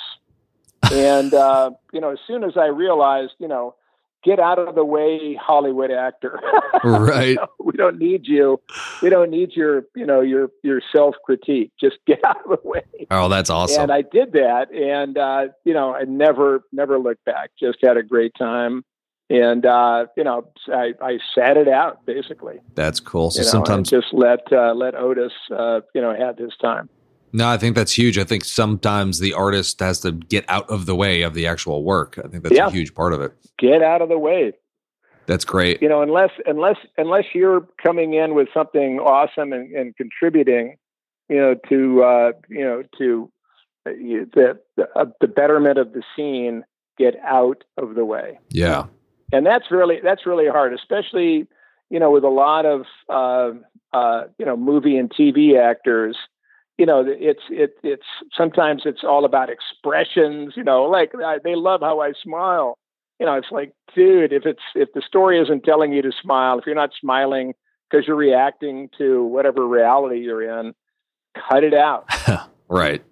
[SPEAKER 2] and uh, you know, as soon as I realized, you know, get out of the way, Hollywood actor. [laughs]
[SPEAKER 1] Right. [laughs]
[SPEAKER 2] we don't need you. We don't need your, you know, your your self critique. Just [laughs] get out of the way.
[SPEAKER 1] Oh, that's awesome.
[SPEAKER 2] And I did that, and uh, you know, I never never looked back. Just had a great time, and uh, you know, I, I sat it out basically.
[SPEAKER 1] that's cool. So
[SPEAKER 2] you know,
[SPEAKER 1] sometimes
[SPEAKER 2] just let uh, let Otis, uh, you know, have his time.
[SPEAKER 1] No, I think that's huge. I think sometimes the artist has to get out of the way of the actual work. I think that's
[SPEAKER 2] Yeah.
[SPEAKER 1] a huge part of it.
[SPEAKER 2] Get out of the way.
[SPEAKER 1] That's great.
[SPEAKER 2] you know, unless unless unless you're coming in with something awesome and, and contributing, you know, to uh, you know to uh, the the, uh, the betterment of the scene, get out of the way,
[SPEAKER 1] Yeah.
[SPEAKER 2] and that's really that's really hard, especially you know with a lot of uh, uh, you know movie and TV actors. You know, it's it it's sometimes it's all about expressions. You know, like I, they love how I smile you know, it's like, dude, if it's if the story isn't telling you to smile, if you're not smiling because you're reacting to whatever reality you're in, cut it out. [laughs]
[SPEAKER 1] Right.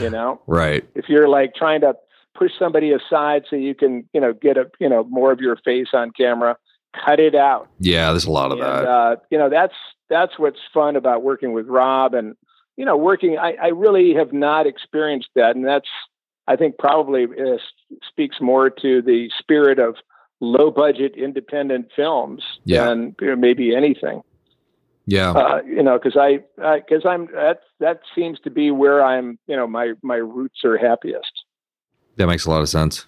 [SPEAKER 2] You know,
[SPEAKER 1] Right.
[SPEAKER 2] if you're like trying to push somebody aside so you can, you know, get a, you know, more of your face on camera, cut it out.
[SPEAKER 1] Yeah, there's a lot of
[SPEAKER 2] and,
[SPEAKER 1] that.
[SPEAKER 2] uh, you know, that's that's what's fun about working with Rob and you know, working. I, I really have not experienced that, and that's I think probably uh, speaks more to the spirit of low budget independent films
[SPEAKER 1] Yeah.
[SPEAKER 2] than you know, maybe anything.
[SPEAKER 1] yeah.
[SPEAKER 2] Uh, you know, because I because I'm that that seems to be where I'm. You know, my my roots are happiest,
[SPEAKER 1] that makes a lot of sense.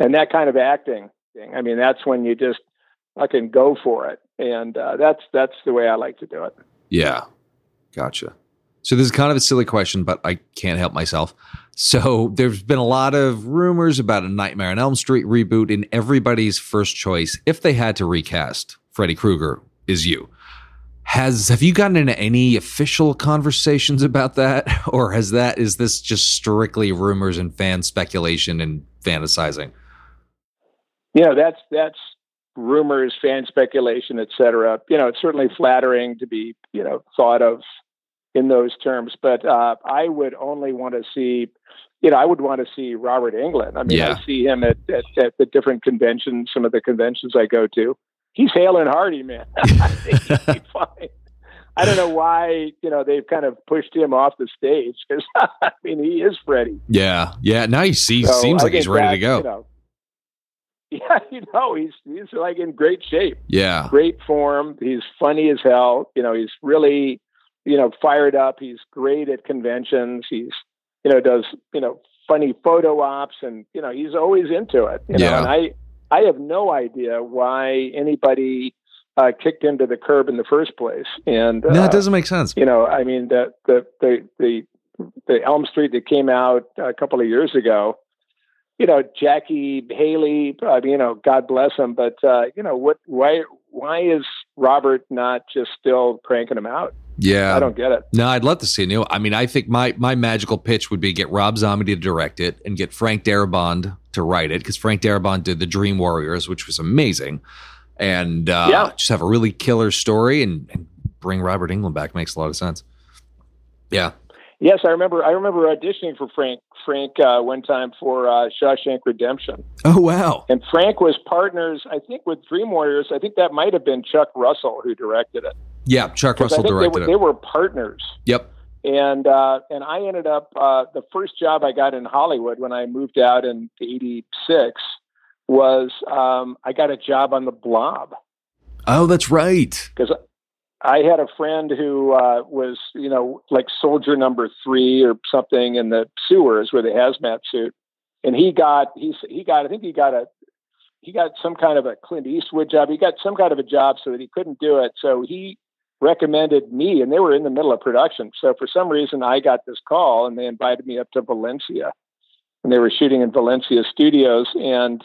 [SPEAKER 2] and that kind of acting thing. I mean, that's when you just fucking go for it, and uh, that's that's the way I like to do it.
[SPEAKER 1] Yeah. Gotcha. So this is kind of a silly question, but I can't help myself. So there's been a lot of rumors about a Nightmare on Elm Street reboot, and everybody's first choice, if they had to recast Freddy Krueger, is you. Has have you gotten into any official conversations about that, [laughs] or has that is this just strictly rumors and fan speculation and fantasizing?
[SPEAKER 2] know that's that's rumors fan speculation etc. you know it's certainly flattering to be you know thought of in those terms but uh, i would only want to see you know i would want to see robert englund i mean
[SPEAKER 1] Yeah.
[SPEAKER 2] i see him at, at, at the different conventions some of the conventions i go to he's hale and hearty man [laughs] i think he'd be [laughs] fine I don't know why you know they've kind of pushed him off the stage because [laughs] I mean he is Freddy.
[SPEAKER 1] Yeah, yeah. Now he seems
[SPEAKER 2] So
[SPEAKER 1] seems like he's ready
[SPEAKER 2] that,
[SPEAKER 1] to go.
[SPEAKER 2] You know, yeah, you know he's he's like in great shape
[SPEAKER 1] yeah,
[SPEAKER 2] great form. He's funny as hell. You know, he's really, you know, fired up. He's great at conventions. He's, you know, does, you know, funny photo ops and, you know, he's always into it. You know,
[SPEAKER 1] Yeah.
[SPEAKER 2] and I, I have no idea why anybody uh, kicked him to the curb in the first place. And,
[SPEAKER 1] no,
[SPEAKER 2] uh,
[SPEAKER 1] it doesn't make sense.
[SPEAKER 2] you know, I mean, the, the, the, the, the Elm Street that came out a couple of years ago, you know, Jackie Haley, mean, you know, God bless him, but, uh, you know, what, why, why is Robert not just still cranking him out?
[SPEAKER 1] Yeah,
[SPEAKER 2] I don't get it.
[SPEAKER 1] No, I'd love to see a new. I mean, I think my my magical pitch would be get Rob Zombie to direct it and get Frank Darabont to write it because Frank Darabont did the Dream Warriors, which was amazing, and uh,
[SPEAKER 2] Yeah.
[SPEAKER 1] just have a really killer story and, and bring Robert Englund back makes a lot of sense. Yeah,
[SPEAKER 2] Yes, I remember. I remember auditioning for Frank. Frank uh, one time for uh, Shawshank Redemption,
[SPEAKER 1] Oh wow.
[SPEAKER 2] and Frank was partners, I think, with Dream Warriors. I think that might have been Chuck Russell who directed it.
[SPEAKER 1] Yeah, Chuck Russell
[SPEAKER 2] think they
[SPEAKER 1] directed
[SPEAKER 2] were,
[SPEAKER 1] it.
[SPEAKER 2] they were partners.
[SPEAKER 1] Yep.
[SPEAKER 2] and uh, and I ended up uh, the first job I got in Hollywood when I moved out in '86 was um, I got a job on the Blob
[SPEAKER 1] Oh, that's right.
[SPEAKER 2] because I had a friend who uh, was you know like soldier number three or something in the sewers with a hazmat suit, and he got he he got I think he got a he got some kind of a Clint Eastwood job. He got some kind of a job so that he couldn't do it. So he recommended me, and they were in the middle of production. So for some reason, I got this call, and they invited me up to Valencia, and they were shooting in Valencia studios, and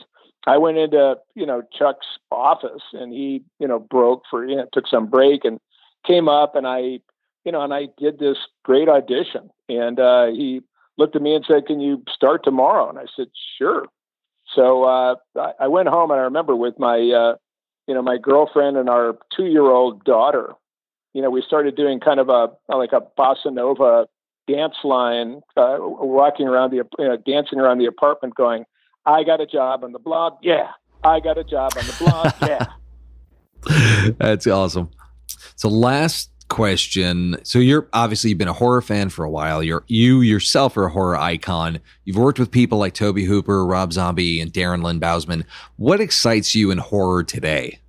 [SPEAKER 2] I went into you know Chuck's office, and he you know broke for you know took some break and came up, and I you know and I did this great audition, and uh, he looked at me and said, "Can you start tomorrow?" And I said, "Sure." So uh, I went home, and I remember with my uh, you know my girlfriend and our two year old daughter, you know we started doing kind of a like a bossa nova dance line, uh, walking around the you know, dancing around the apartment, going I got a job on the Blob. Yeah. I got a job on the Blob. [laughs] Yeah.
[SPEAKER 3] That's awesome. So last question. So you're obviously you've been a horror fan for a while. You're you yourself are a horror icon. You've worked with people like Tobe Hooper, Rob Zombie, and Darren Lynn Bousman. What excites you in horror today?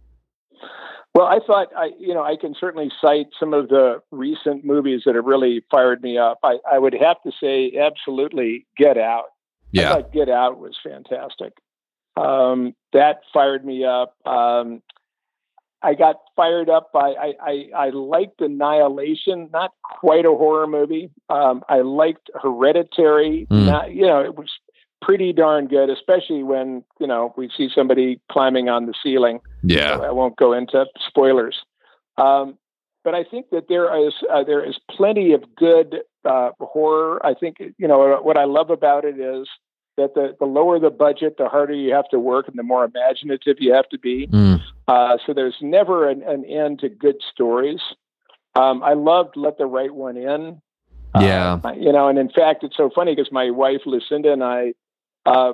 [SPEAKER 2] Well, I thought I, you know, I can certainly cite some of the recent movies that have really fired me up. I, I would have to say, absolutely, Get Out.
[SPEAKER 3] Yeah.
[SPEAKER 2] I thought Get Out was fantastic. Um, that fired me up. Um, I got fired up by I, I, I liked Annihilation, not quite a horror movie. Um, I liked Hereditary. Mm. Not, you know, it was pretty darn good, especially when you know we see somebody climbing on the ceiling.
[SPEAKER 3] Yeah,
[SPEAKER 2] so I won't go into spoilers. Um, but I think that there is uh, there is plenty of good uh, horror. I think you know what I love about it is that the, the lower the budget, the harder you have to work, and the more imaginative you have to be. Mm. Uh, so there's never an, an, end to good stories. Um, I loved Let the Right One In.
[SPEAKER 3] Yeah,
[SPEAKER 2] uh, you know, and in fact, it's so funny because my wife Lucinda and I, uh,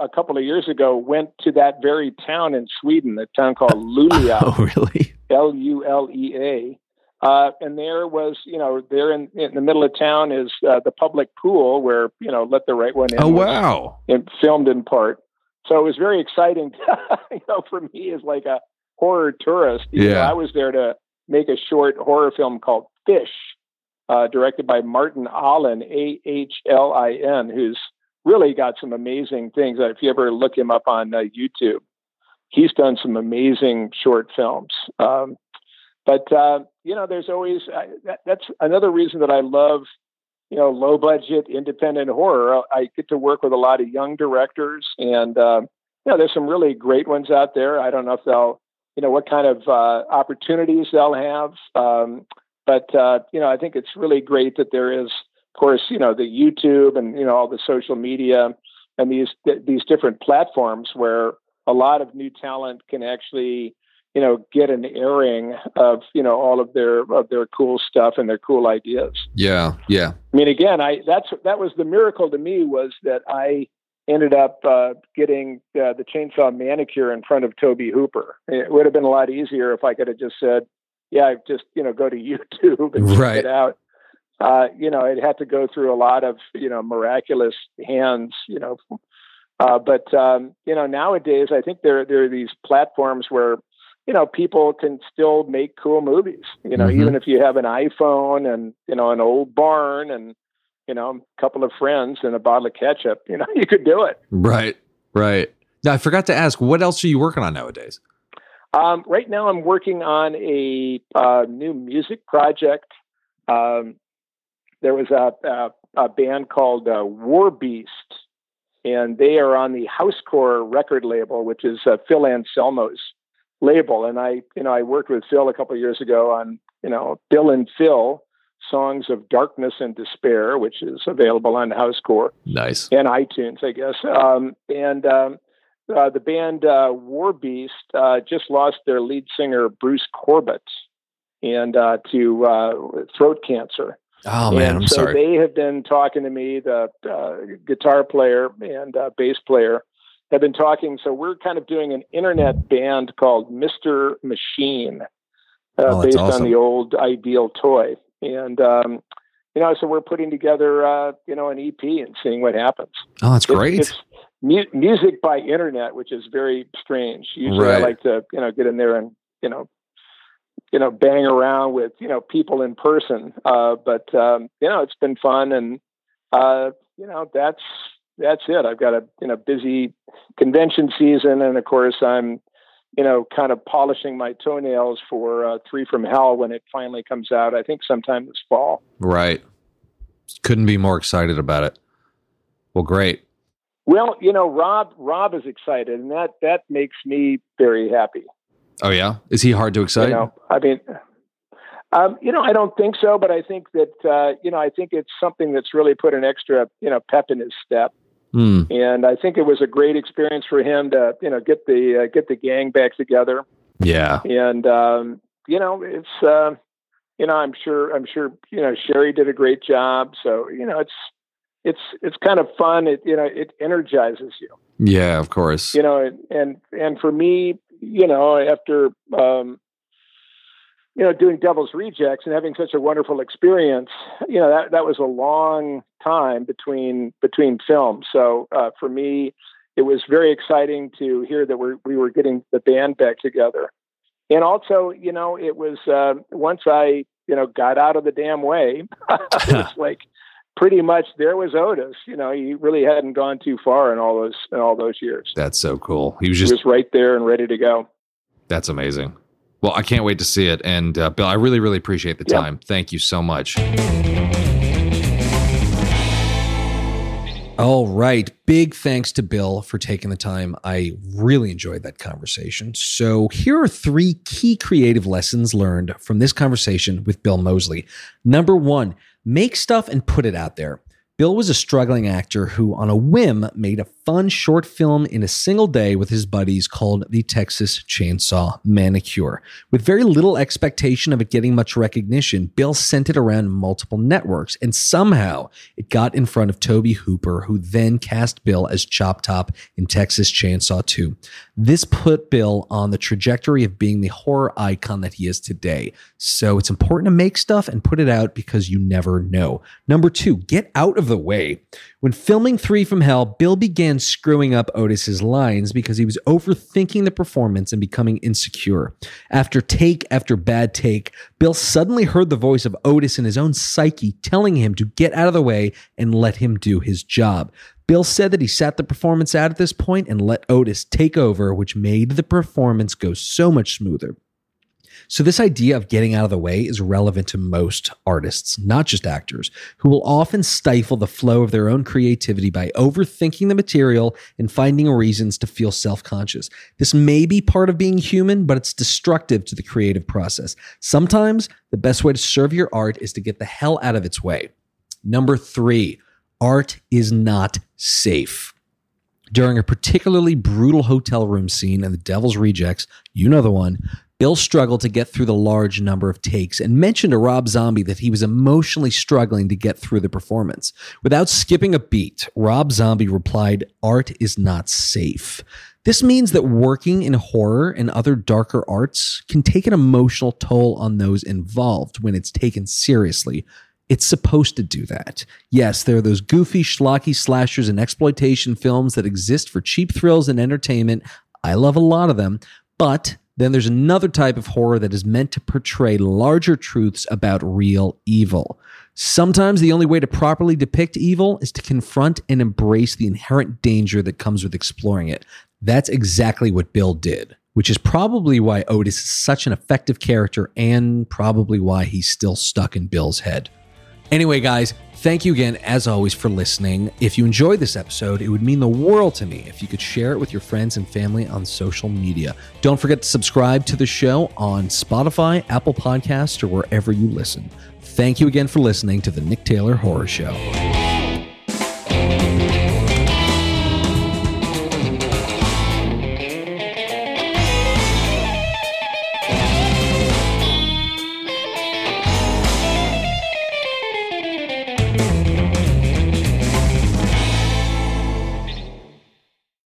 [SPEAKER 2] a couple of years ago, went to that very town in Sweden, a town called [laughs] Luleå.
[SPEAKER 3] oh, really?
[SPEAKER 2] L U L E A uh, and there was, you know, there in, in the middle of town is uh, the public pool where, you know, Let the Right One In.
[SPEAKER 3] Oh, wow.
[SPEAKER 2] And filmed in part. So it was very exciting, [laughs] you know, for me as like a horror tourist.
[SPEAKER 3] yeah.
[SPEAKER 2] Know, I was there to make a short horror film called Fish, uh, directed by Martin Ahlin, A H L I N, who's really got some amazing things. If you ever look him up on uh, YouTube, he's done some amazing short films. Um, but uh, you know, there's always uh, that, that's another reason that I love you know low budget independent horror. I get to work with a lot of young directors, and uh, you know, there's some really great ones out there. I don't know if they'll you know what kind of uh, opportunities they'll have, um, but uh, you know, I think it's really great that there is, course, you know, the YouTube and you know all the social media and these th- these different platforms where a lot of new talent can actually you know get an airing of you know all of their of their cool stuff and their cool ideas.
[SPEAKER 3] Yeah yeah.
[SPEAKER 2] I mean again i that's that was the miracle to me was that i ended up uh, getting uh, the chainsaw manicure in front of tobe hooper. It would have been a lot easier if i could have just said yeah just you know go to [laughs] youtube and
[SPEAKER 3] right.
[SPEAKER 2] it out uh, you know it had to go through a lot of you know miraculous hands you know uh, but um, you know nowadays i think there there are these platforms where you know, people can still make cool movies. You know, mm-hmm. even if you have an iPhone and you know an old barn and you know a couple of friends and a bottle of ketchup, you know, [laughs] you could do it.
[SPEAKER 3] Right, right. Now I forgot to ask, what else are you working on nowadays?
[SPEAKER 2] Um, right now, I'm working on a uh, new music project. Um, there was a, a, a band called uh, War Beast, and they are on the Housecore record label, which is uh, Phil Anselmo's label. And I, you know, I worked with Phil a couple of years ago on, you know, Bill and Phil songs of darkness and despair, which is available on Housecore.
[SPEAKER 3] Nice.
[SPEAKER 2] And iTunes, I guess. Um, and um, uh, the band uh, War Beast uh, just lost their lead singer Bruce Corbitt and uh, to uh, throat cancer.
[SPEAKER 3] Oh man,
[SPEAKER 2] and
[SPEAKER 3] I'm
[SPEAKER 2] so
[SPEAKER 3] sorry.
[SPEAKER 2] They have been talking to me, the uh, guitar player and bass player, have been talking. So we're kind of doing an internet band called Mr. Machine, uh,
[SPEAKER 3] oh,
[SPEAKER 2] based
[SPEAKER 3] awesome.
[SPEAKER 2] on the old Ideal toy. And, um, you know, so we're putting together, uh, you know, an EP and seeing what happens.
[SPEAKER 3] Oh, that's great.
[SPEAKER 2] It's, it's mu- music by internet, which is very strange. Usually
[SPEAKER 3] right.
[SPEAKER 2] I like to, you know, get in there and, you know, you know, bang around with, you know, people in person. Uh, but, um, you know, it's been fun. And, uh, you know, that's, that's it. I've got a you know busy convention season, and of course I'm you know, kind of polishing my toenails for uh, Three from Hell when it finally comes out. I think sometime this fall.
[SPEAKER 3] Right. Couldn't be more excited about it. Well, great.
[SPEAKER 2] Well, you know, Rob Rob is excited, and that that makes me very happy.
[SPEAKER 3] Oh yeah, is he hard to excite?
[SPEAKER 2] You know, I mean, um, you know, I don't think so, but I think that uh, you know, I think it's something that's really put an extra you know pep in his step.
[SPEAKER 3] Mm.
[SPEAKER 2] And I think it was a great experience for him to you know get the uh, get the gang back together.
[SPEAKER 3] Yeah,
[SPEAKER 2] and um, you know, it's uh, you know, I'm sure I'm sure you know Sheri did a great job. So you know, it's it's it's kind of fun. It you know it energizes you.
[SPEAKER 3] Yeah, of course.
[SPEAKER 2] You know, and and, and for me, you know, after um, you know doing Devil's Rejects and having such a wonderful experience, you know that that was a long time between between films. So uh, for me, it was very exciting to hear that we we were getting the band back together, and also, you know, it was uh, once I you know got out of the damn way, [laughs] it was [laughs] like pretty much there was Otis. You know, he really hadn't gone too far in all those in all those years.
[SPEAKER 3] That's so cool. He was just
[SPEAKER 2] he was right there and ready to go.
[SPEAKER 3] That's amazing. Well, I can't wait to see it. And uh, Bill, I really, really appreciate the time. Thank you so much.
[SPEAKER 1] All right. Big thanks to Bill for taking the time. I really enjoyed that conversation. So, here are three key creative lessons learned from this conversation with Bill Moseley. Number one, make stuff and put it out there. Bill was a struggling actor who, on a whim, made a fun short film in a single day with his buddies called The Texas Chainsaw Manicure. With very little expectation of it getting much recognition, Bill sent it around multiple networks, and somehow it got in front of Tobe Hooper, who then cast Bill as Chop Top in Texas Chainsaw 2. This put Bill on the trajectory of being the horror icon that he is today. So it's important to make stuff and put it out because you never know. Number two, get out of the way. When filming Three from Hell, Bill began screwing up Otis's lines because he was overthinking the performance and becoming insecure. After take after bad take, Bill suddenly heard the voice of Otis in his own psyche telling him to get out of the way and let him do his job. Bill said that he sat the performance out at this point and let Otis take over, which made the performance go so much smoother. So, this idea of getting out of the way is relevant to most artists, not just actors, who will often stifle the flow of their own creativity by overthinking the material and finding reasons to feel self conscious. This may be part of being human, but it's destructive to the creative process. Sometimes the best way to serve your art is to get the hell out of its way. Number three, art is not safe. During a particularly brutal hotel room scene in The Devil's Rejects, you know the one, Bill struggled to get through the large number of takes and mentioned to Rob Zombie that he was emotionally struggling to get through the performance. Without skipping a beat, Rob Zombie replied, Art is not safe. This means that working in horror and other darker arts can take an emotional toll on those involved when it's taken seriously. It's supposed to do that. Yes, there are those goofy, schlocky slashers and exploitation films that exist for cheap thrills and entertainment. I love a lot of them, but then there's another type of horror that is meant to portray larger truths about real evil. Sometimes the only way to properly depict evil is to confront and embrace the inherent danger that comes with exploring it. That's exactly what Bill did, which is probably why Otis is such an effective character and probably why he's still stuck in Bill's head. Anyway, guys, thank you again, as always, for listening. If you enjoyed this episode, it would mean the world to me if you could share it with your friends and family on social media. Don't forget to subscribe to the show on Spotify, Apple Podcasts, or wherever you listen. Thank you again for listening to the Nick Taylor Horror Show.